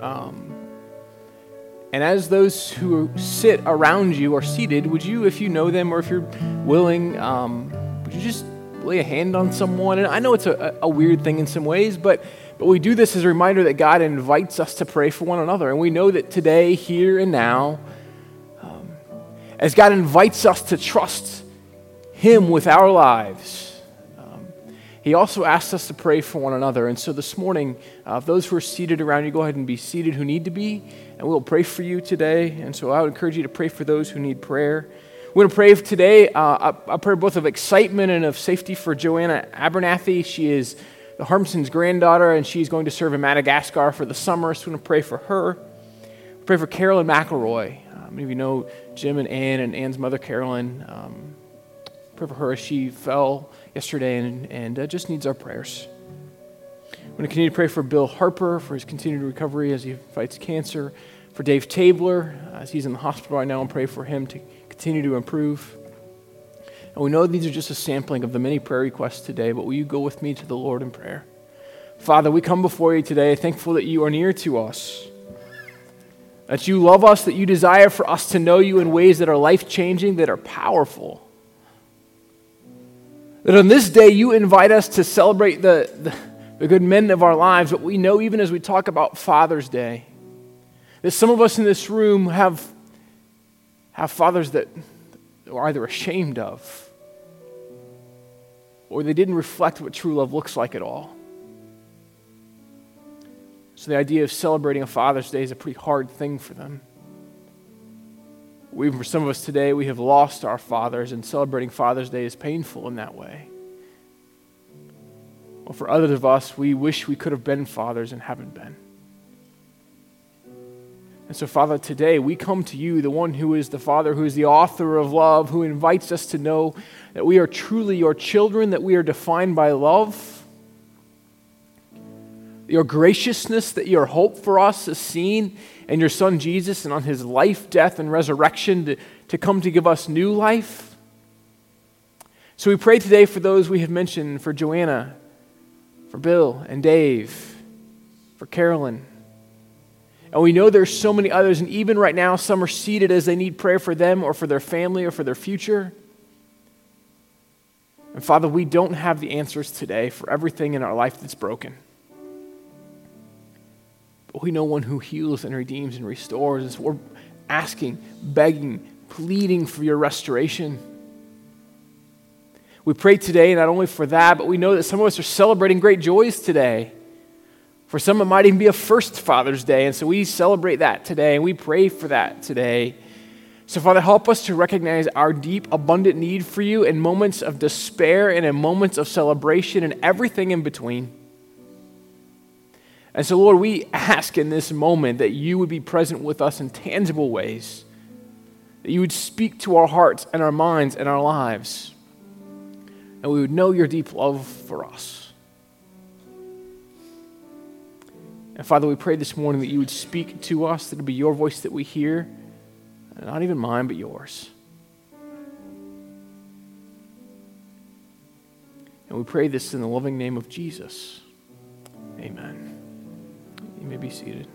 Um, and as those who sit around you are seated, would you, if you know them or if you're willing, um, would you just lay a hand on someone? And I know it's a, a weird thing in some ways, but, but we do this as a reminder that God invites us to pray for one another. And we know that today, here and now, um, as God invites us to trust Him with our lives, he also asks us to pray for one another. And so this morning, uh, those who are seated around you, go ahead and be seated who need to be, and we'll pray for you today. And so I would encourage you to pray for those who need prayer. We're going to pray today uh, a, a prayer both of excitement and of safety for Joanna Abernathy. She is the Harmson's granddaughter, and she's going to serve in Madagascar for the summer. So we're going to pray for her. Pray for Carolyn McElroy. Uh, many of you know Jim and Ann and Ann's mother, Carolyn. Um, pray for her as she fell yesterday and, and uh, just needs our prayers. I'm going to continue to pray for Bill Harper for his continued recovery as he fights cancer, for Dave Tabler as he's in the hospital right now, and pray for him to continue to improve. And we know these are just a sampling of the many prayer requests today, but will you go with me to the Lord in prayer? Father, we come before you today thankful that you are near to us, that you love us, that you desire for us to know you in ways that are life changing, that are powerful. That on this day you invite us to celebrate the, the, the, good men of our lives, but we know even as we talk about Father's Day, that some of us in this room have, have fathers that are either ashamed of or they didn't reflect what true love looks like at all. So the idea of celebrating a Father's Day is a pretty hard thing for them. We, for some of us today, we have lost our fathers, and celebrating Father's Day is painful in that way. Well, for others of us, we wish we could have been fathers and haven't been. And so, Father, today we come to you, the one who is the Father, who is the author of love, who invites us to know that we are truly your children, that we are defined by love your graciousness, that your hope for us is seen in your Son Jesus and on his life, death, and resurrection to, to come to give us new life. So we pray today for those we have mentioned for Joanna, for Bill and Dave, for Carolyn. And we know there's so many others, and even right now, some are seated as they need prayer for them or for their family or for their future. And Father, we don't have the answers today for everything in our life that's broken. But we know one who heals and redeems and restores. And so we're asking, begging, pleading for your restoration. We pray today not only for that, but we know that some of us are celebrating great joys today. For some, it might even be a first Father's Day, and so we celebrate that today, and we pray for that today. So, Father, help us to recognize our deep, abundant need for you in moments of despair and in moments of celebration and everything in between. And so, Lord, we ask in this moment that you would be present with us in tangible ways, that you would speak to our hearts and our minds and our lives, and we would know your deep love for us. And Father, we pray this morning that you would speak to us, that it would be your voice that we hear, not even mine, but yours. And we pray this in the loving name of Jesus. Amen. You may be seated.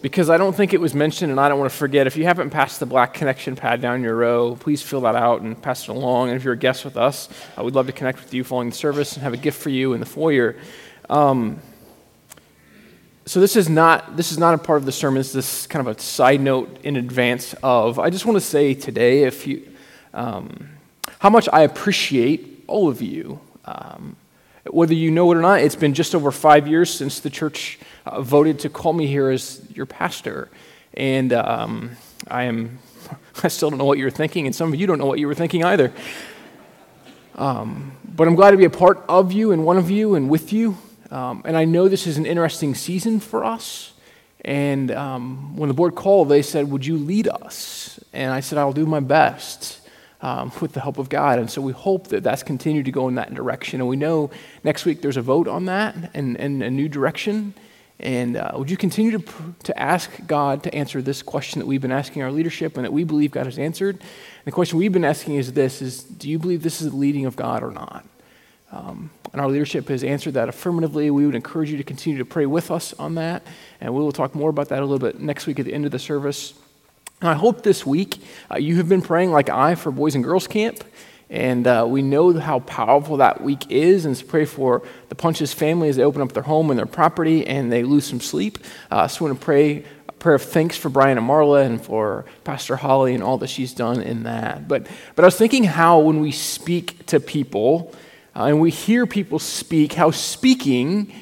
Because I don't think it was mentioned, and I don't want to forget, if you haven't passed the black connection pad down your row, please fill that out and pass it along. And if you're a guest with us, we'd love to connect with you following the service and have a gift for you in the foyer. Um, so this is not this is not a part of the sermon. This is kind of a side note in advance of. I just want to say today, if you, um, how much I appreciate all of you. Um, whether you know it or not, it's been just over five years since the church uh, voted to call me here as your pastor. And um, I am, I still don't know what you were thinking, and some of you don't know what you were thinking either. Um, but I'm glad to be a part of you and one of you and with you. Um, and I know this is an interesting season for us. And um, when the board called, they said, Would you lead us? And I said, I'll do my best um, with the help of God. And so we hope that that's continued to go in that direction. And we know next week there's a vote on that and, and a new direction. And uh, would you continue to, to ask God to answer this question that we've been asking our leadership and that we believe God has answered? And the question we've been asking is this, is do you believe this is the leading of God or not? Um, and our leadership has answered that affirmatively. We would encourage you to continue to pray with us on that. And we will talk more about that a little bit next week at the end of the service. I hope this week uh, you have been praying like I for Boys and Girls Camp. And uh, we know how powerful that week is. And pray for the Punches family as they open up their home and their property and they lose some sleep. Uh, so I want to pray a prayer of thanks for Brian and Marla and for Pastor Holly and all that she's done in that. But, but I was thinking how when we speak to people uh, and we hear people speak, how speaking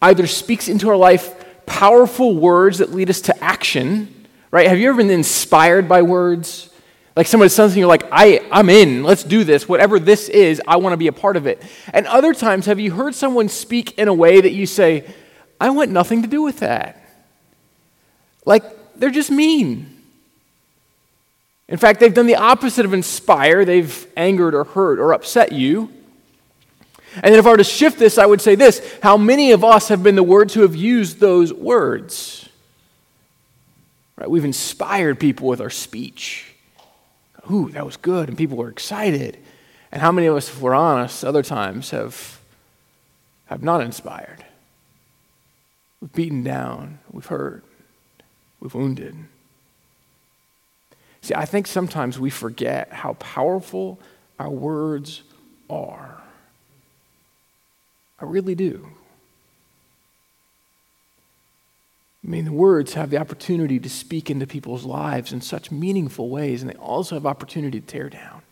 either speaks into our life powerful words that lead us to action, right? Have you ever been inspired by words? Like somebody says something, you're like, I, I'm in, let's do this. Whatever this is, I want to be a part of it. And other times, have you heard someone speak in a way that you say, I want nothing to do with that? Like, they're just mean. In fact, they've done the opposite of inspire. They've angered or hurt or upset you. And then if I were to shift this, I would say this How many of us have been the words who have used those words? Right? We've inspired people with our speech ooh, that was good, and people were excited. And how many of us, if we're honest, other times have, have not inspired? We've beaten down, we've hurt, we've wounded. See, I think sometimes we forget how powerful our words are. I really do. I mean, the words have the opportunity to speak into people's lives in such meaningful ways, and they also have opportunity to tear down.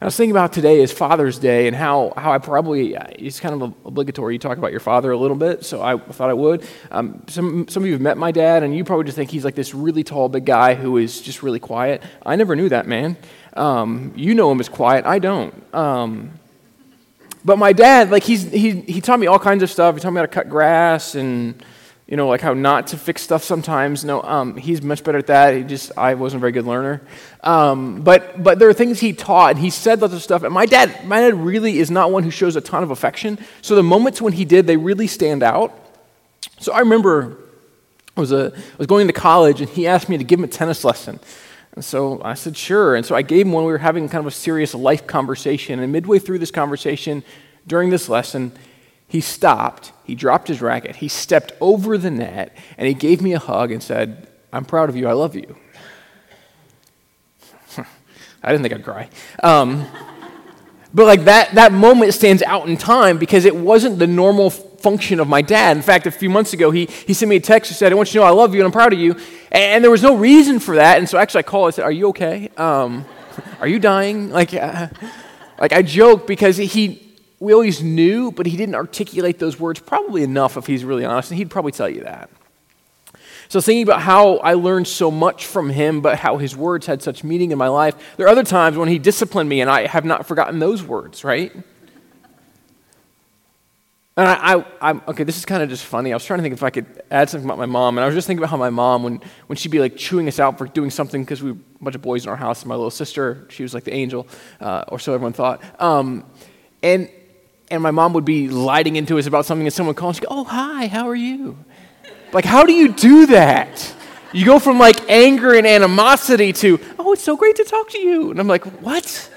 I was thinking about today is Father's Day and how, how I probably, uh, it's kind of obligatory you talk about your father a little bit, so I thought I would. Um, some, some of you have met my dad, and you probably just think he's like this really tall, big guy who is just really quiet. I never knew that man. Um, you know him as quiet, I don't. Um, but my dad, like, he's, he, he taught me all kinds of stuff. He taught me how to cut grass and you know, like how not to fix stuff sometimes. No, um, he's much better at that. He just, I wasn't a very good learner. Um, but, but there are things he taught, and he said lots of stuff. And my dad, my dad really is not one who shows a ton of affection. So the moments when he did, they really stand out. So I remember I was, a, I was going to college, and he asked me to give him a tennis lesson. And so I said, sure. And so I gave him one. We were having kind of a serious life conversation. And midway through this conversation, during this lesson, he stopped, he dropped his racket, he stepped over the net, and he gave me a hug and said, I'm proud of you, I love you. I didn't think I'd cry. Um, but like that, that moment stands out in time because it wasn't the normal function of my dad. In fact, a few months ago, he, he sent me a text and said, I want you to know I love you and I'm proud of you. And there was no reason for that. And so actually I called and said, Are you okay? Um, are you dying? Like, uh, like I joke because he, we always knew, but he didn't articulate those words probably enough if he's really honest, and he'd probably tell you that. So, thinking about how I learned so much from him, but how his words had such meaning in my life, there are other times when he disciplined me, and I have not forgotten those words, right? And I, I, am okay, this is kind of just funny. I was trying to think if I could add something about my mom, and I was just thinking about how my mom, when, when she'd be like chewing us out for doing something, because we were a bunch of boys in our house, and my little sister, she was like the angel, uh, or so everyone thought. Um, and and my mom would be lighting into us about something, and someone would call and she'd go, Oh, hi, how are you? Like, how do you do that? You go from like anger and animosity to, Oh, it's so great to talk to you. And I'm like, What?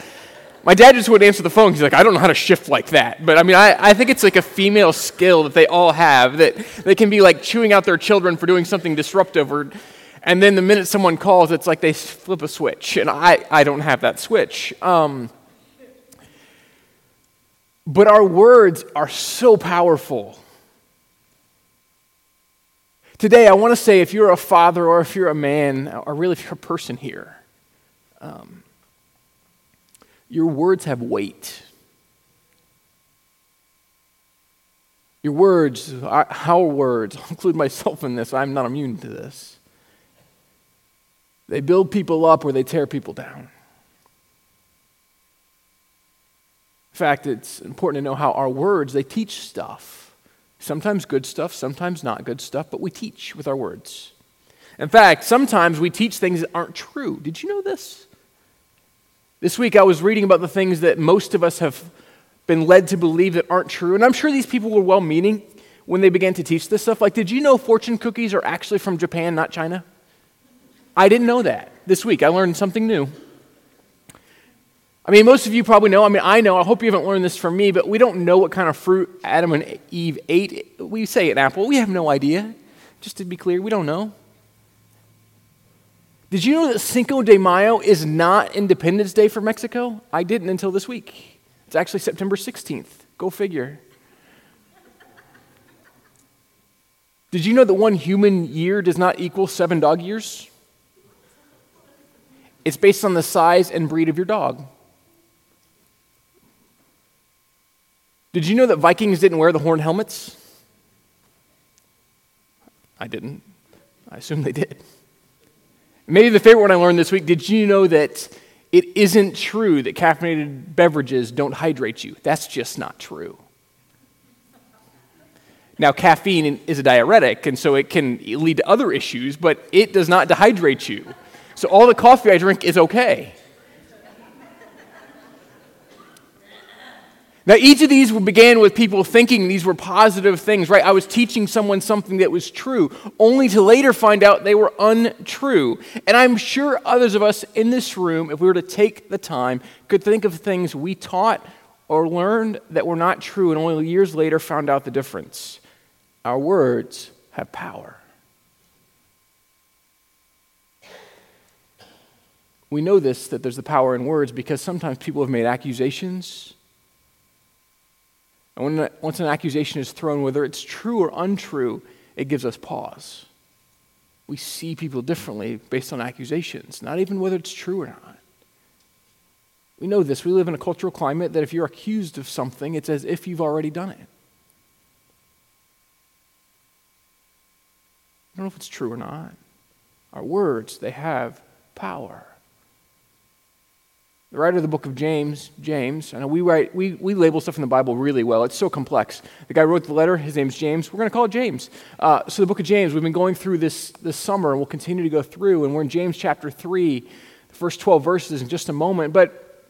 My dad just wouldn't answer the phone. He's like, I don't know how to shift like that. But I mean, I, I think it's like a female skill that they all have that they can be like chewing out their children for doing something disruptive. Or, and then the minute someone calls, it's like they flip a switch. And I, I don't have that switch. Um, but our words are so powerful. Today, I want to say if you're a father or if you're a man, or really if you're a person here, um, your words have weight. Your words, our words, I'll include myself in this, I'm not immune to this. They build people up or they tear people down. In fact, it's important to know how our words, they teach stuff. Sometimes good stuff, sometimes not good stuff, but we teach with our words. In fact, sometimes we teach things that aren't true. Did you know this? This week I was reading about the things that most of us have been led to believe that aren't true. And I'm sure these people were well meaning when they began to teach this stuff. Like, did you know fortune cookies are actually from Japan, not China? I didn't know that. This week I learned something new. I mean, most of you probably know. I mean, I know. I hope you haven't learned this from me, but we don't know what kind of fruit Adam and Eve ate. We say an apple. We have no idea. Just to be clear, we don't know. Did you know that Cinco de Mayo is not Independence Day for Mexico? I didn't until this week. It's actually September 16th. Go figure. Did you know that one human year does not equal seven dog years? It's based on the size and breed of your dog. Did you know that Vikings didn't wear the horn helmets? I didn't. I assume they did. Maybe the favorite one I learned this week did you know that it isn't true that caffeinated beverages don't hydrate you? That's just not true. Now, caffeine is a diuretic, and so it can lead to other issues, but it does not dehydrate you. So all the coffee I drink is okay. Now, each of these began with people thinking these were positive things, right? I was teaching someone something that was true, only to later find out they were untrue. And I'm sure others of us in this room, if we were to take the time, could think of things we taught or learned that were not true, and only years later found out the difference. Our words have power. We know this, that there's the power in words, because sometimes people have made accusations and when, once an accusation is thrown, whether it's true or untrue, it gives us pause. We see people differently based on accusations, not even whether it's true or not. We know this. We live in a cultural climate that if you're accused of something, it's as if you've already done it. I don't know if it's true or not. Our words, they have power. The writer of the book of James, James, I know we, write, we, we label stuff in the Bible really well. It's so complex. The guy wrote the letter, his name's James. We're going to call it James. Uh, so, the book of James, we've been going through this this summer, and we'll continue to go through. And we're in James chapter 3, the first 12 verses in just a moment. But,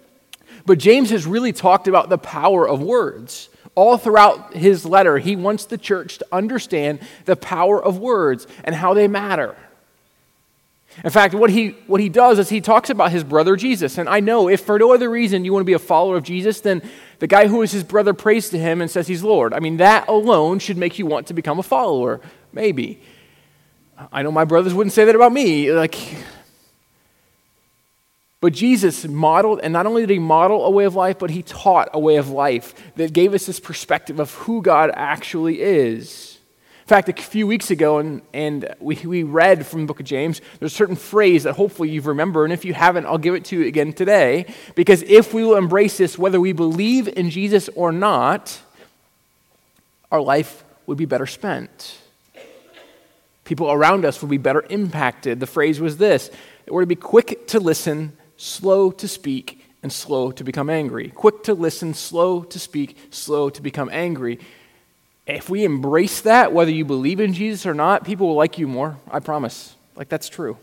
but James has really talked about the power of words. All throughout his letter, he wants the church to understand the power of words and how they matter. In fact, what he, what he does is he talks about his brother Jesus. And I know if for no other reason you want to be a follower of Jesus, then the guy who is his brother prays to him and says he's Lord. I mean, that alone should make you want to become a follower. Maybe. I know my brothers wouldn't say that about me. Like, but Jesus modeled, and not only did he model a way of life, but he taught a way of life that gave us this perspective of who God actually is fact, a few weeks ago, and, and we, we read from the book of James, there's a certain phrase that hopefully you've remembered, and if you haven't, I'll give it to you again today. Because if we will embrace this, whether we believe in Jesus or not, our life would be better spent. People around us would be better impacted. The phrase was this we're to be quick to listen, slow to speak, and slow to become angry. Quick to listen, slow to speak, slow to become angry if we embrace that, whether you believe in Jesus or not, people will like you more. I promise. Like, that's true.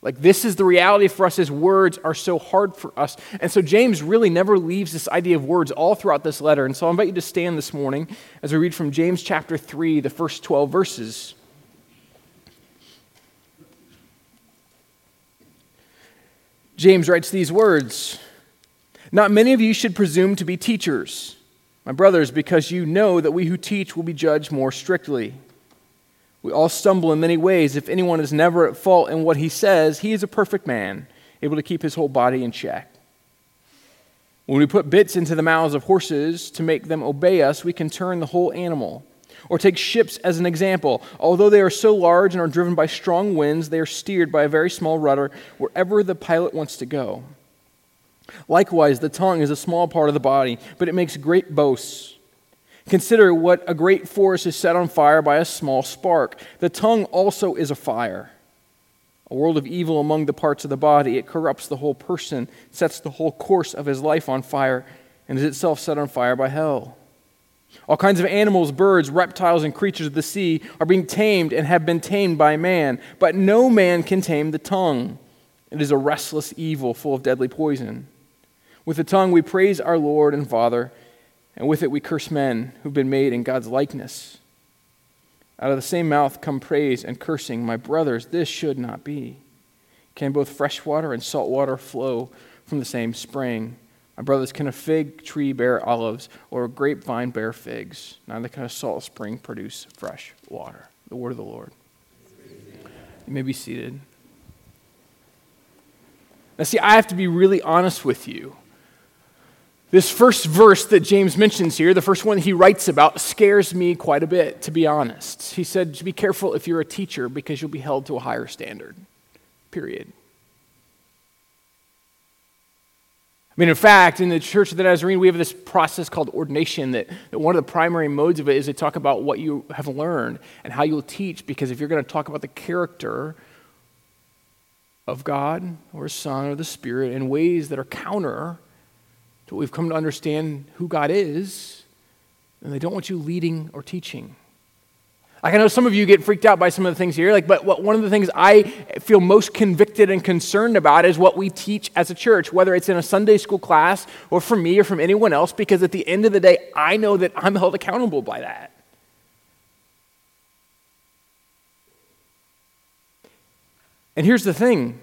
Like, this is the reality for us as words are so hard for us. And so, James really never leaves this idea of words all throughout this letter. And so, I invite you to stand this morning as we read from James chapter 3, the first 12 verses. James writes these words Not many of you should presume to be teachers my brothers, because you know that we who teach will be judged more strictly. We all stumble in many ways. If anyone is never at fault in what he says, he is a perfect man, able to keep his whole body in check. When we put bits into the mouths of horses to make them obey us, we can turn the whole animal. Or take ships as an example. Although they are so large and are driven by strong winds, they are steered by a very small rudder wherever the pilot wants to go. Likewise, the tongue is a small part of the body, but it makes great boasts. Consider what a great forest is set on fire by a small spark. The tongue also is a fire, a world of evil among the parts of the body. It corrupts the whole person, sets the whole course of his life on fire, and is itself set on fire by hell. All kinds of animals, birds, reptiles, and creatures of the sea are being tamed and have been tamed by man, but no man can tame the tongue. It is a restless evil full of deadly poison. With the tongue we praise our Lord and Father, and with it we curse men who've been made in God's likeness. Out of the same mouth come praise and cursing. My brothers, this should not be. Can both fresh water and salt water flow from the same spring. My brothers, can a fig tree bear olives or a grapevine bear figs? Neither can a salt spring produce fresh water. The word of the Lord. You may be seated. Now, see, I have to be really honest with you. This first verse that James mentions here, the first one he writes about, scares me quite a bit, to be honest. He said, Be careful if you're a teacher because you'll be held to a higher standard. Period. I mean, in fact, in the Church of the Nazarene, we have this process called ordination that, that one of the primary modes of it is to talk about what you have learned and how you'll teach. Because if you're going to talk about the character of God or Son or the Spirit in ways that are counter to what we've come to understand who God is, and they don't want you leading or teaching. Like I know some of you get freaked out by some of the things here, like, but what, one of the things I feel most convicted and concerned about is what we teach as a church, whether it's in a Sunday school class or from me or from anyone else, because at the end of the day, I know that I'm held accountable by that. And here's the thing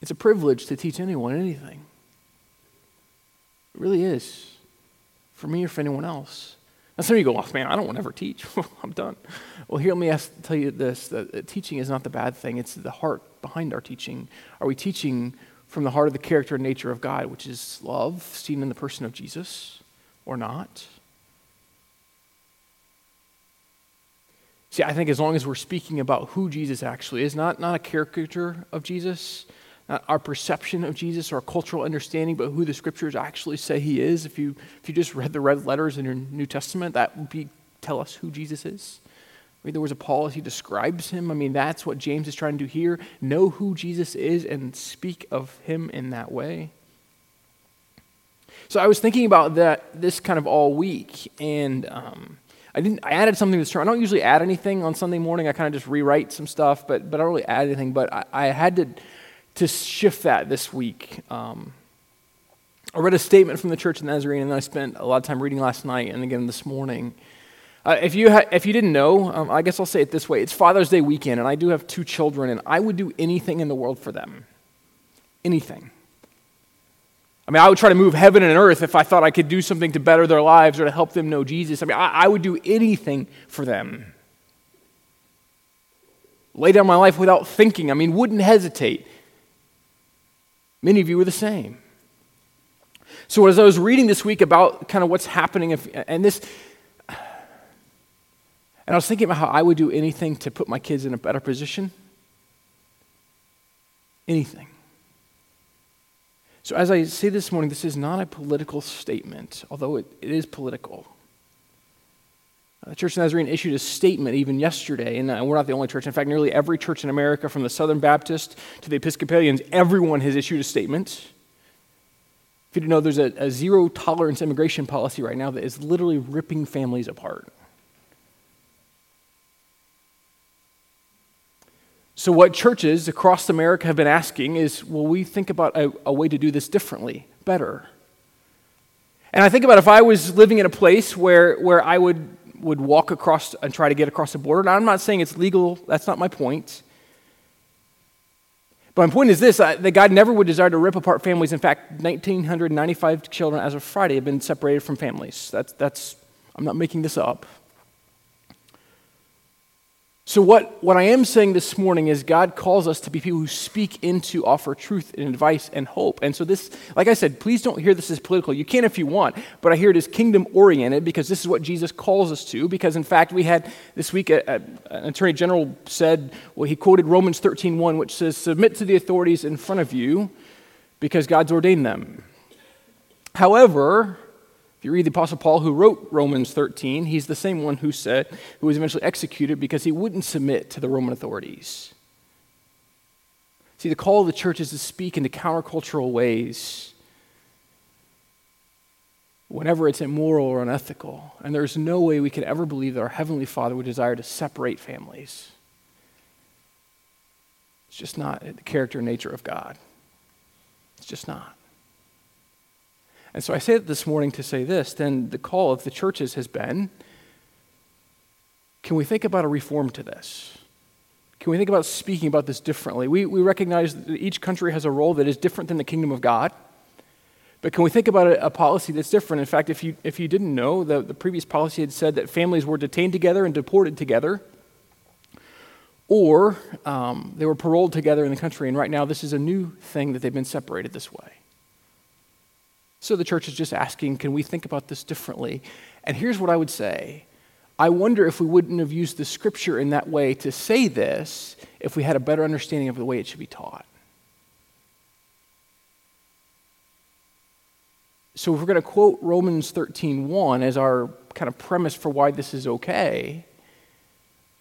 it's a privilege to teach anyone anything. It really is for me or for anyone else. Now, some of you go, oh, man, I don't want to ever teach. I'm done. Well, here, let me ask, tell you this that teaching is not the bad thing, it's the heart behind our teaching. Are we teaching from the heart of the character and nature of God, which is love, seen in the person of Jesus, or not? See, I think as long as we're speaking about who Jesus actually is, not, not a caricature of Jesus, our perception of Jesus our cultural understanding, but who the scriptures actually say he is. If you, if you just read the red letters in your New Testament, that would be tell us who Jesus is. Read the words of Paul as he describes him. I mean, that's what James is trying to do here. Know who Jesus is and speak of him in that way. So I was thinking about that this kind of all week, and um, I didn't. I added something to the sermon. I don't usually add anything on Sunday morning. I kind of just rewrite some stuff, but but I don't really add anything. But I, I had to to shift that this week. Um, I read a statement from the Church of Nazarene, and then I spent a lot of time reading last night and again this morning. Uh, if, you ha- if you didn't know, um, I guess I'll say it this way it's Father's Day weekend, and I do have two children, and I would do anything in the world for them. Anything. I mean, I would try to move heaven and earth if I thought I could do something to better their lives or to help them know Jesus. I mean, I, I would do anything for them. Lay down my life without thinking. I mean, wouldn't hesitate. Many of you are the same. So, as I was reading this week about kind of what's happening, if, and this, and I was thinking about how I would do anything to put my kids in a better position. Anything. So, as I say this morning, this is not a political statement, although it, it is political. The Church of Nazarene issued a statement even yesterday, and uh, we're not the only church. In fact, nearly every church in America, from the Southern Baptist to the Episcopalians, everyone has issued a statement. If you didn't know, there's a, a zero tolerance immigration policy right now that is literally ripping families apart. So, what churches across America have been asking is will we think about a, a way to do this differently, better? And I think about if I was living in a place where, where I would would walk across and try to get across the border. Now, I'm not saying it's legal, that's not my point. But my point is this uh, that God never would desire to rip apart families. In fact, 1,995 children as of Friday have been separated from families. That's, that's, I'm not making this up. So, what, what I am saying this morning is God calls us to be people who speak into, offer truth and advice and hope. And so, this, like I said, please don't hear this as political. You can if you want, but I hear it as kingdom oriented because this is what Jesus calls us to. Because, in fact, we had this week, a, a, an attorney general said, well, he quoted Romans 13 1, which says, Submit to the authorities in front of you because God's ordained them. However, if you read the Apostle Paul, who wrote Romans 13, he's the same one who said, who was eventually executed because he wouldn't submit to the Roman authorities. See, the call of the church is to speak into countercultural ways whenever it's immoral or unethical. And there's no way we could ever believe that our Heavenly Father would desire to separate families. It's just not the character and nature of God. It's just not. And so I say it this morning to say this then the call of the churches has been can we think about a reform to this? Can we think about speaking about this differently? We, we recognize that each country has a role that is different than the kingdom of God. But can we think about a, a, policy that's different? In fact, if you, if you didn't know, the, the previous policy had said that families were detained together and deported together, or um, they were paroled together in the country. And right now, this is a new thing that they've been separated this way. So the church is just asking, can we think about this differently? And here's what I would say I wonder if we wouldn't have used the scripture in that way to say this if we had a better understanding of the way it should be taught. So if we're going to quote Romans 13:1 as our kind of premise for why this is okay,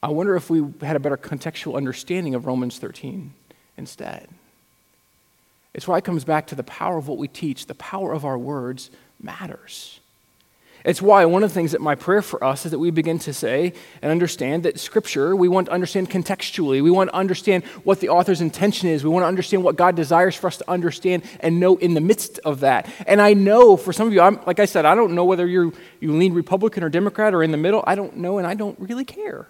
I wonder if we had a better contextual understanding of Romans 13 instead. It's why it comes back to the power of what we teach, the power of our words matters. It's why one of the things that my prayer for us is that we begin to say and understand that Scripture, we want to understand contextually. We want to understand what the author's intention is. We want to understand what God desires for us to understand and know in the midst of that. And I know for some of you, I'm, like I said, I don't know whether you you lean Republican or Democrat or in the middle. I don't know, and I don't really care.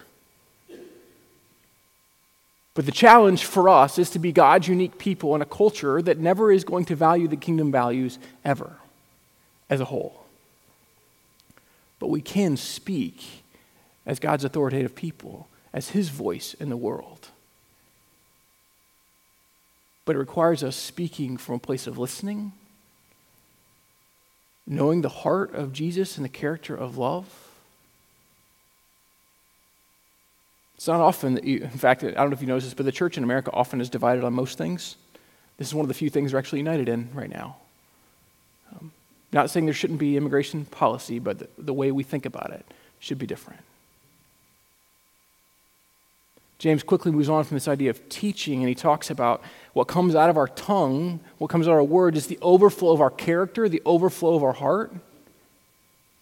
But the challenge for us is to be God's unique people in a culture that never is going to value the kingdom values ever as a whole but we can speak as God's authoritative people, as His voice in the world. But it requires us speaking from a place of listening, knowing the heart of Jesus and the character of love. It's not often that you, in fact, I don't know if you noticed this, but the church in America often is divided on most things. This is one of the few things we're actually united in right now. Um, not saying there shouldn't be immigration policy, but the, the way we think about it should be different. James quickly moves on from this idea of teaching, and he talks about what comes out of our tongue, what comes out of our word, is the overflow of our character, the overflow of our heart.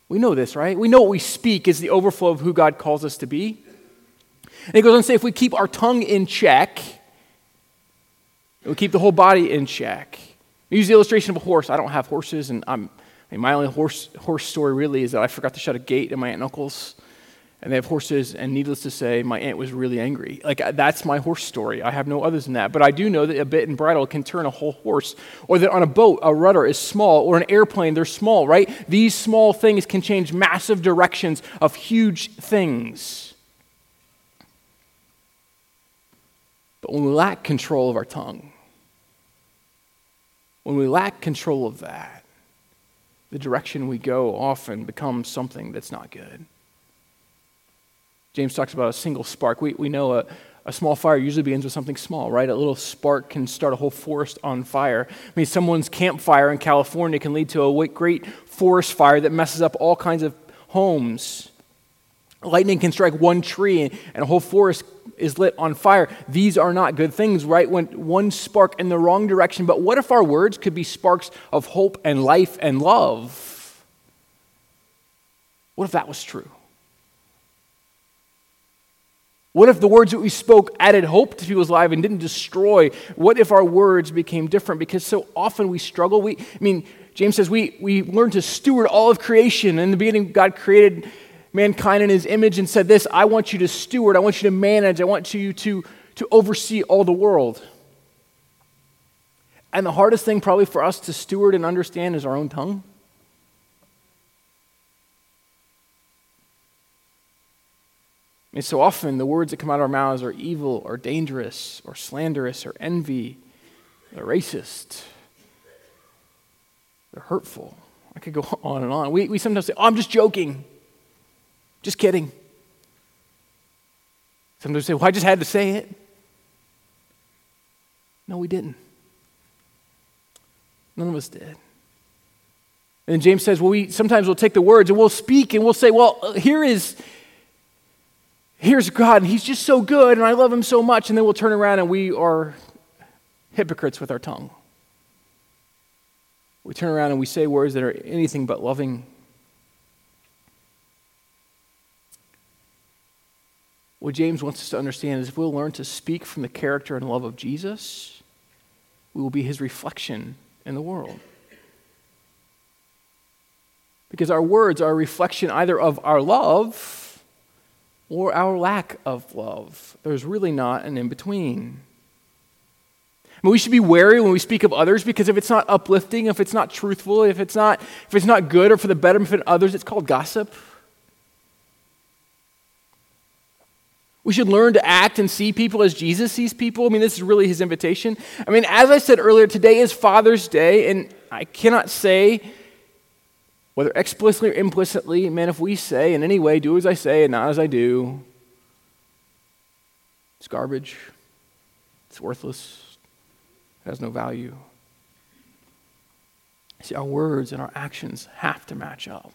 We know this, right? We know what we speak is the overflow of who God calls us to be. And he goes on to say if we keep our tongue in check, we keep the whole body in check. I use the illustration of a horse. I don't have horses, and I'm, I mean, my only horse, horse story really is that I forgot to shut a gate at my aunt and uncle's, and they have horses, and needless to say, my aunt was really angry. Like, that's my horse story. I have no others than that. But I do know that a bit and bridle can turn a whole horse, or that on a boat, a rudder is small, or an airplane, they're small, right? These small things can change massive directions of huge things. But when we lack control of our tongue, when we lack control of that, the direction we go often becomes something that's not good. James talks about a single spark. We, we know a, a small fire usually begins with something small, right? A little spark can start a whole forest on fire. I mean, someone's campfire in California can lead to a great forest fire that messes up all kinds of homes. Lightning can strike one tree and a whole forest is lit on fire. These are not good things, right? When one spark in the wrong direction. But what if our words could be sparks of hope and life and love? What if that was true? What if the words that we spoke added hope to people's lives and didn't destroy? What if our words became different? Because so often we struggle. We, I mean, James says we, we learn to steward all of creation. In the beginning, God created mankind in his image and said, This, I want you to steward, I want you to manage, I want you to, to oversee all the world. And the hardest thing, probably, for us to steward and understand is our own tongue. And so often, the words that come out of our mouths are evil or dangerous or slanderous or envy, they're racist, they're hurtful. I could go on and on. We, we sometimes say, oh, I'm just joking. Just kidding. Sometimes say, well, I just had to say it. No, we didn't. None of us did. And James says, well, we sometimes we'll take the words and we'll speak and we'll say, well, uh, here is, here's God, and He's just so good, and I love Him so much. And then we'll turn around and we are hypocrites with our tongue. We turn around and we say words that are anything but loving What James wants us to understand is if we'll learn to speak from the character and love of Jesus, we will be his reflection in the world. Because our words are a reflection either of our love or our lack of love. There's really not an in between. I mean, we should be wary when we speak of others because if it's not uplifting, if it's not truthful, if it's not, if it's not good or for the betterment of others, it's called gossip. We should learn to act and see people as Jesus sees people. I mean, this is really his invitation. I mean, as I said earlier, today is Father's Day, and I cannot say whether explicitly or implicitly, man, if we say in any way, do as I say and not as I do, it's garbage, it's worthless, it has no value. See, our words and our actions have to match up.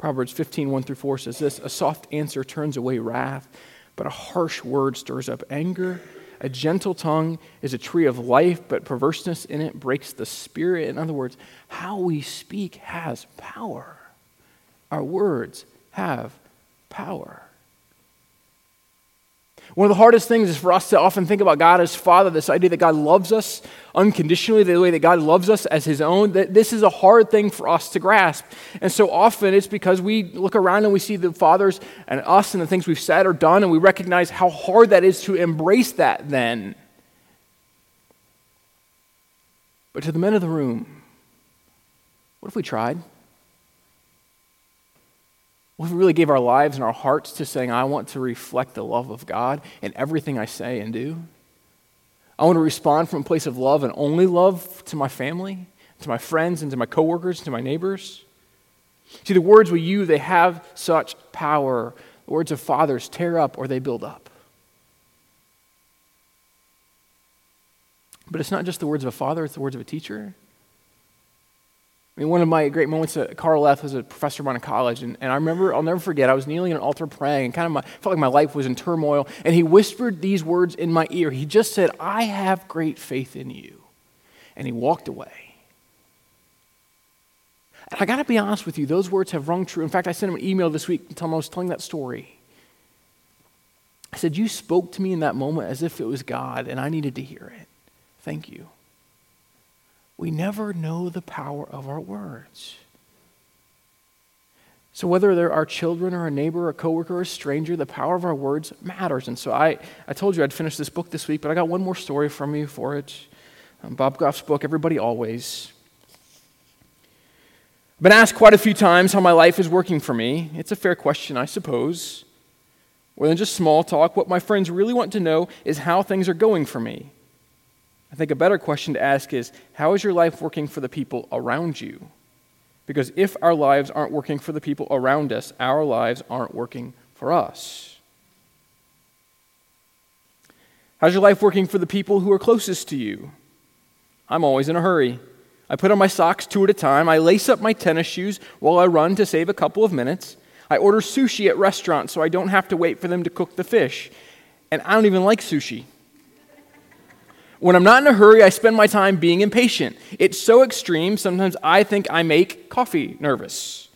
Proverbs 15, 1 through 4 says this A soft answer turns away wrath, but a harsh word stirs up anger. A gentle tongue is a tree of life, but perverseness in it breaks the spirit. In other words, how we speak has power. Our words have power. One of the hardest things is for us to often think about God as Father, this idea that God loves us unconditionally, the way that God loves us as His own. That this is a hard thing for us to grasp. And so often it's because we look around and we see the fathers and us and the things we've said or done, and we recognize how hard that is to embrace that then. But to the men of the room, what if we tried? If we really gave our lives and our hearts to saying, I want to reflect the love of God in everything I say and do? I want to respond from a place of love and only love to my family, to my friends, and to my coworkers, to my neighbors. See, the words we use, they have such power. The words of fathers tear up or they build up. But it's not just the words of a father, it's the words of a teacher. I mean, one of my great moments at Carl Leth was a professor of mine in college, and, and I remember, I'll never forget, I was kneeling in an altar praying, and kind of my, felt like my life was in turmoil, and he whispered these words in my ear. He just said, I have great faith in you. And he walked away. And I got to be honest with you, those words have rung true. In fact, I sent him an email this week telling him I was telling that story. I said, You spoke to me in that moment as if it was God, and I needed to hear it. Thank you we never know the power of our words. So, whether they're our children or a neighbor, or a coworker, or a stranger, the power of our words matters. And so, I, I told you I'd finish this book this week, but I got one more story from you for it. Um, Bob Goff's book, Everybody Always. I've been asked quite a few times how my life is working for me. It's a fair question, I suppose. More than just small talk, what my friends really want to know is how things are going for me. I think a better question to ask is how is your life working for the people around you? Because if our lives aren't working for the people around us, our lives aren't working for us. How's your life working for the people who are closest to you? I'm always in a hurry. I put on my socks two at a time. I lace up my tennis shoes while I run to save a couple of minutes. I order sushi at restaurants so I don't have to wait for them to cook the fish. And I don't even like sushi. When I'm not in a hurry, I spend my time being impatient. It's so extreme, sometimes I think I make coffee nervous.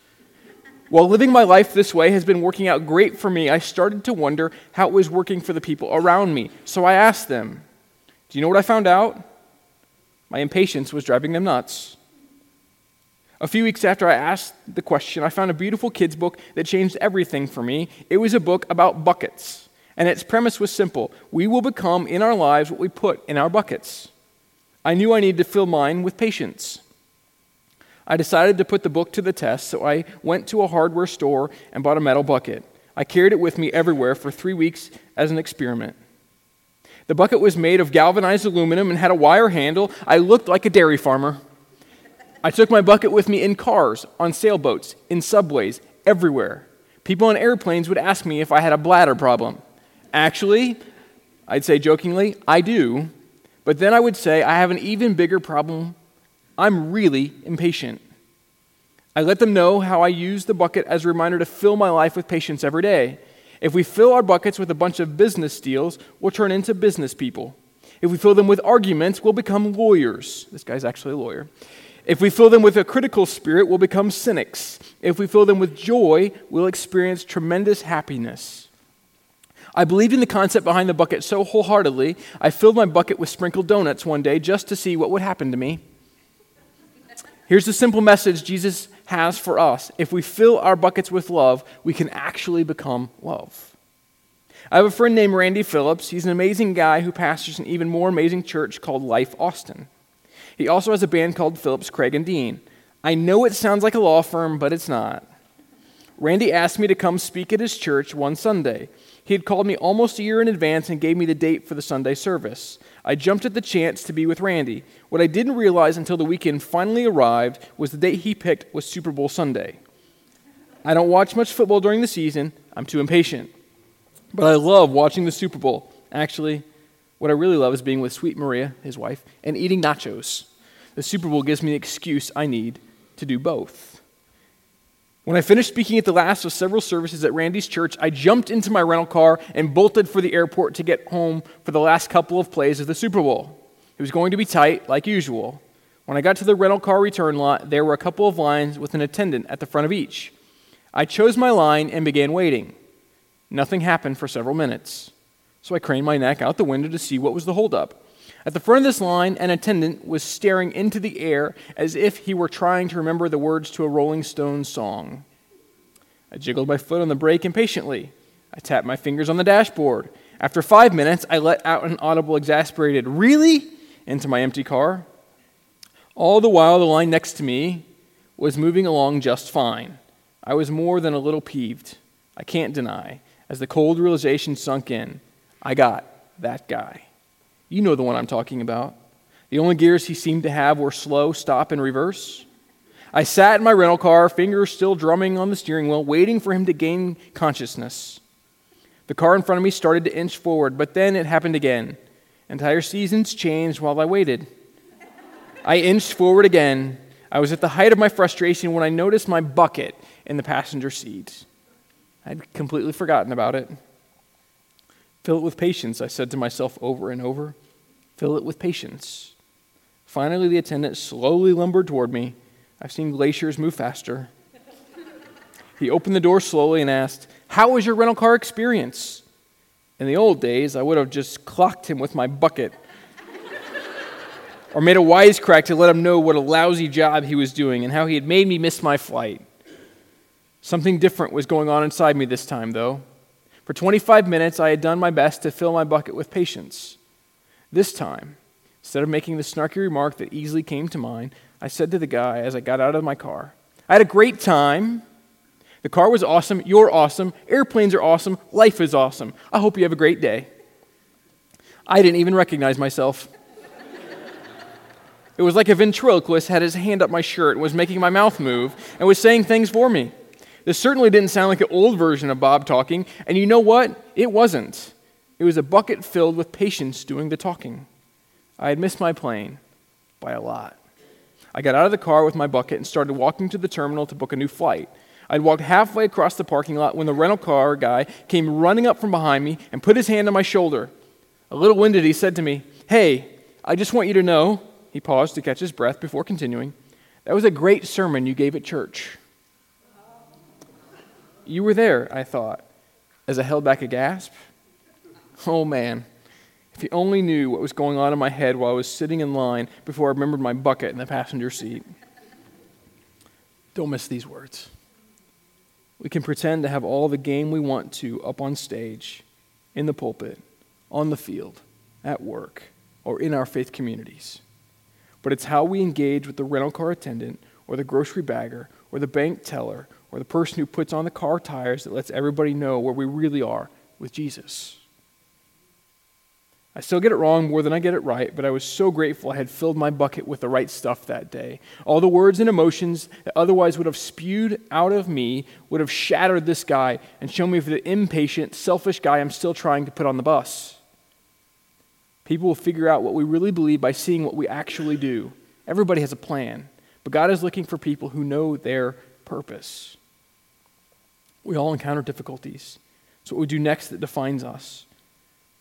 While living my life this way has been working out great for me, I started to wonder how it was working for the people around me. So I asked them, Do you know what I found out? My impatience was driving them nuts. A few weeks after I asked the question, I found a beautiful kids' book that changed everything for me. It was a book about buckets. And its premise was simple we will become in our lives what we put in our buckets. I knew I needed to fill mine with patience. I decided to put the book to the test, so I went to a hardware store and bought a metal bucket. I carried it with me everywhere for three weeks as an experiment. The bucket was made of galvanized aluminum and had a wire handle. I looked like a dairy farmer. I took my bucket with me in cars, on sailboats, in subways, everywhere. People on airplanes would ask me if I had a bladder problem. Actually, I'd say jokingly, I do. But then I would say, I have an even bigger problem. I'm really impatient. I let them know how I use the bucket as a reminder to fill my life with patience every day. If we fill our buckets with a bunch of business deals, we'll turn into business people. If we fill them with arguments, we'll become lawyers. This guy's actually a lawyer. If we fill them with a critical spirit, we'll become cynics. If we fill them with joy, we'll experience tremendous happiness. I believed in the concept behind the bucket so wholeheartedly, I filled my bucket with sprinkled donuts one day just to see what would happen to me. Here's the simple message Jesus has for us. If we fill our buckets with love, we can actually become love. I have a friend named Randy Phillips. He's an amazing guy who pastors an even more amazing church called Life Austin. He also has a band called Phillips, Craig, and Dean. I know it sounds like a law firm, but it's not. Randy asked me to come speak at his church one Sunday. He had called me almost a year in advance and gave me the date for the Sunday service. I jumped at the chance to be with Randy. What I didn't realize until the weekend finally arrived was the date he picked was Super Bowl Sunday. I don't watch much football during the season, I'm too impatient. But I love watching the Super Bowl. Actually, what I really love is being with Sweet Maria, his wife, and eating nachos. The Super Bowl gives me the excuse I need to do both. When I finished speaking at the last of several services at Randy's church, I jumped into my rental car and bolted for the airport to get home for the last couple of plays of the Super Bowl. It was going to be tight, like usual. When I got to the rental car return lot, there were a couple of lines with an attendant at the front of each. I chose my line and began waiting. Nothing happened for several minutes. So I craned my neck out the window to see what was the holdup. At the front of this line, an attendant was staring into the air as if he were trying to remember the words to a Rolling Stones song. I jiggled my foot on the brake impatiently. I tapped my fingers on the dashboard. After five minutes, I let out an audible, exasperated, Really? into my empty car. All the while, the line next to me was moving along just fine. I was more than a little peeved, I can't deny, as the cold realization sunk in. I got that guy. You know the one I'm talking about. The only gears he seemed to have were slow, stop, and reverse. I sat in my rental car, fingers still drumming on the steering wheel, waiting for him to gain consciousness. The car in front of me started to inch forward, but then it happened again. Entire seasons changed while I waited. I inched forward again. I was at the height of my frustration when I noticed my bucket in the passenger seat. I'd completely forgotten about it. Fill it with patience, I said to myself over and over. Fill it with patience. Finally, the attendant slowly lumbered toward me. I've seen glaciers move faster. he opened the door slowly and asked, How was your rental car experience? In the old days, I would have just clocked him with my bucket or made a wisecrack to let him know what a lousy job he was doing and how he had made me miss my flight. Something different was going on inside me this time, though. For 25 minutes, I had done my best to fill my bucket with patience. This time, instead of making the snarky remark that easily came to mind, I said to the guy as I got out of my car, I had a great time. The car was awesome. You're awesome. Airplanes are awesome. Life is awesome. I hope you have a great day. I didn't even recognize myself. it was like a ventriloquist had his hand up my shirt and was making my mouth move and was saying things for me. This certainly didn't sound like an old version of Bob talking, and you know what? It wasn't. It was a bucket filled with patience doing the talking. I had missed my plane by a lot. I got out of the car with my bucket and started walking to the terminal to book a new flight. I'd walked halfway across the parking lot when the rental car guy came running up from behind me and put his hand on my shoulder. A little winded, he said to me, Hey, I just want you to know, he paused to catch his breath before continuing, that was a great sermon you gave at church. You were there, I thought, as I held back a gasp. Oh man, if you only knew what was going on in my head while I was sitting in line before I remembered my bucket in the passenger seat. Don't miss these words. We can pretend to have all the game we want to up on stage, in the pulpit, on the field, at work, or in our faith communities. But it's how we engage with the rental car attendant, or the grocery bagger, or the bank teller, or the person who puts on the car tires that lets everybody know where we really are with Jesus. I still get it wrong more than I get it right, but I was so grateful I had filled my bucket with the right stuff that day. All the words and emotions that otherwise would have spewed out of me would have shattered this guy and shown me for the impatient, selfish guy I'm still trying to put on the bus. People will figure out what we really believe by seeing what we actually do. Everybody has a plan, but God is looking for people who know their purpose. We all encounter difficulties. It's what we do next that defines us.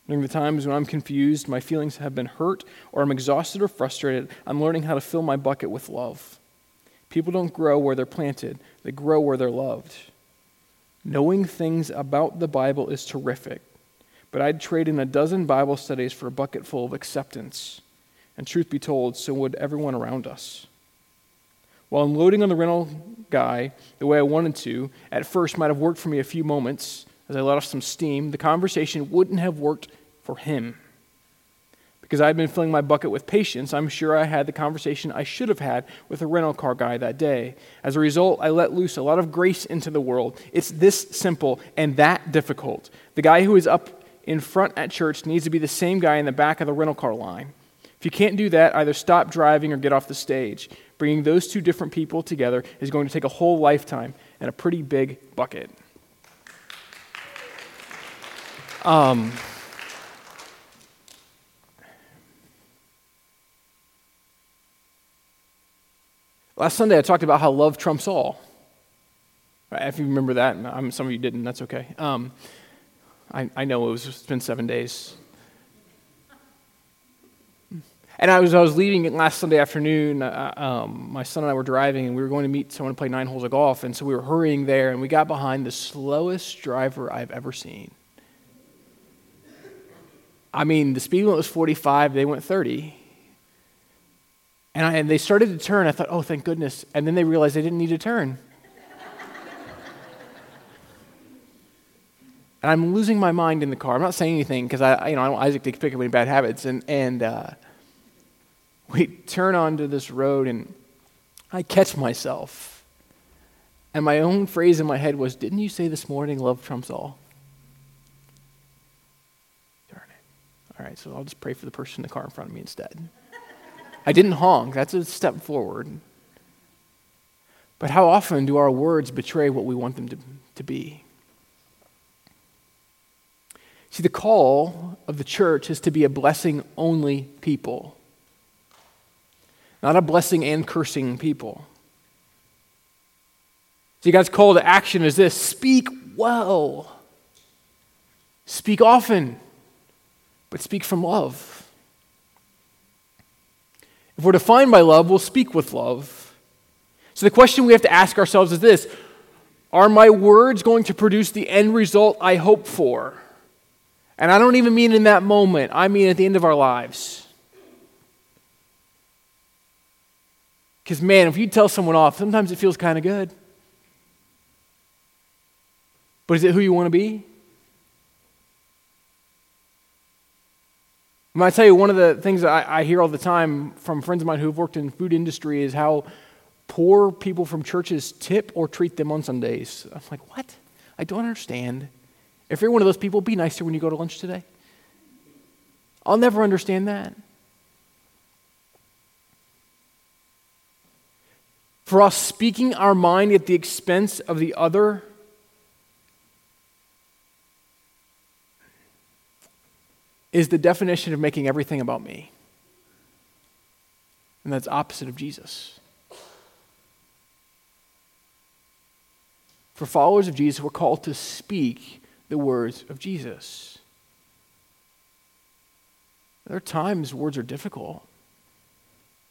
During the times when I'm confused, my feelings have been hurt, or I'm exhausted or frustrated, I'm learning how to fill my bucket with love. People don't grow where they're planted, they grow where they're loved. Knowing things about the Bible is terrific, but I'd trade in a dozen Bible studies for a bucket full of acceptance. And truth be told, so would everyone around us. While unloading on the rental guy the way I wanted to at first might have worked for me a few moments as I let off some steam, the conversation wouldn't have worked for him. Because I'd been filling my bucket with patience, I'm sure I had the conversation I should have had with a rental car guy that day. As a result, I let loose a lot of grace into the world. It's this simple and that difficult. The guy who is up in front at church needs to be the same guy in the back of the rental car line. If you can't do that, either stop driving or get off the stage. Bringing those two different people together is going to take a whole lifetime and a pretty big bucket. Um, last Sunday, I talked about how love trumps all. Right, if you remember that, and some of you didn't, that's okay. Um, I, I know it was, it's been seven days. And I was, I was leaving last Sunday afternoon. Uh, um, my son and I were driving, and we were going to meet someone to play nine holes of golf. And so we were hurrying there, and we got behind the slowest driver I've ever seen. I mean, the speed limit was 45, they went 30. And, I, and they started to turn. I thought, oh, thank goodness. And then they realized they didn't need to turn. and I'm losing my mind in the car. I'm not saying anything because I, you know, I want Isaac to pick up any bad habits. And, and uh, we turn onto this road, and I catch myself. And my own phrase in my head was, Didn't you say this morning love trumps all? All right, so I'll just pray for the person in the car in front of me instead. I didn't honk, that's a step forward. But how often do our words betray what we want them to, to be? See, the call of the church is to be a blessing only people, not a blessing and cursing people. See, God's call to action is this speak well, speak often but speak from love. If we're defined by love, we'll speak with love. So the question we have to ask ourselves is this Are my words going to produce the end result I hope for? And I don't even mean in that moment, I mean at the end of our lives. Because, man, if you tell someone off, sometimes it feels kind of good. But is it who you want to be? To tell you one of the things I, I hear all the time from friends of mine who've worked in food industry is how poor people from churches tip or treat them on Sundays. I'm like, what? I don't understand. If you're one of those people, be nicer when you go to lunch today. I'll never understand that. For us, speaking our mind at the expense of the other is the definition of making everything about me. And that's opposite of Jesus. For followers of Jesus, we're called to speak the words of Jesus. There are times words are difficult,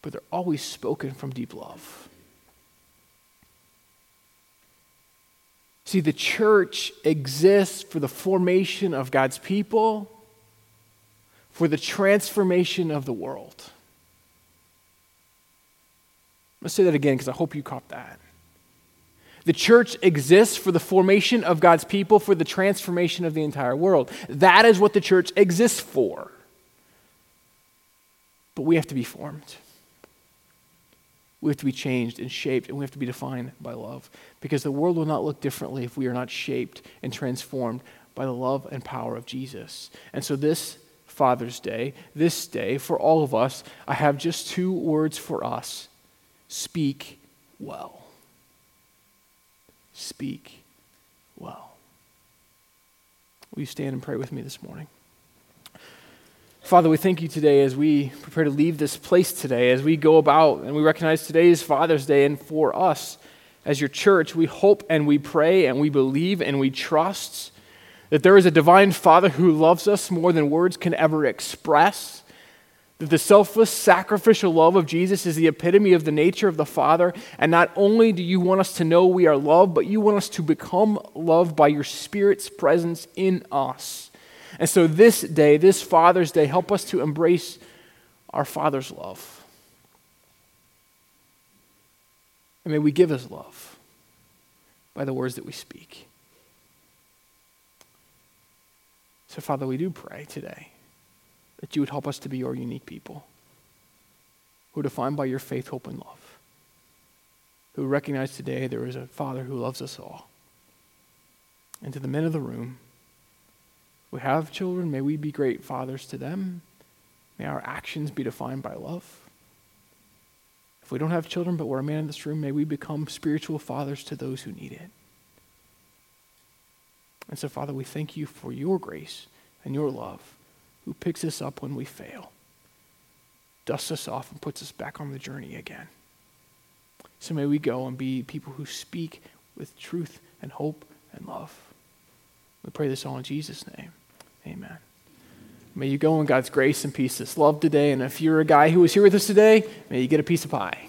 but they're always spoken from deep love. See, the church exists for the formation of God's people for the transformation of the world. Let's say that again because I hope you caught that. The church exists for the formation of God's people, for the transformation of the entire world. That is what the church exists for. But we have to be formed. We have to be changed and shaped, and we have to be defined by love. Because the world will not look differently if we are not shaped and transformed by the love and power of Jesus. And so, this Father's Day, this day, for all of us, I have just two words for us speak well. Speak well. Will you stand and pray with me this morning? Father, we thank you today as we prepare to leave this place today, as we go about and we recognize today is Father's Day, and for us as your church, we hope and we pray and we believe and we trust that there is a divine Father who loves us more than words can ever express, that the selfless, sacrificial love of Jesus is the epitome of the nature of the Father. And not only do you want us to know we are loved, but you want us to become loved by your Spirit's presence in us. And so, this day, this Father's Day, help us to embrace our Father's love. And may we give His love. by the words that we speak. So, Father, we do pray today that you would help us to be your unique people who are defined by your faith, hope, and love, who recognize today there is a Father who loves us all. And to the men of the room, we have children, may we be great fathers to them. May our actions be defined by love. If we don't have children, but we're a man in this room, may we become spiritual fathers to those who need it. And so, Father, we thank you for your grace and your love, who picks us up when we fail, dusts us off, and puts us back on the journey again. So may we go and be people who speak with truth and hope and love. We pray this all in Jesus' name. Amen. May you go in God's grace and peace, this love today. And if you're a guy who was here with us today, may you get a piece of pie.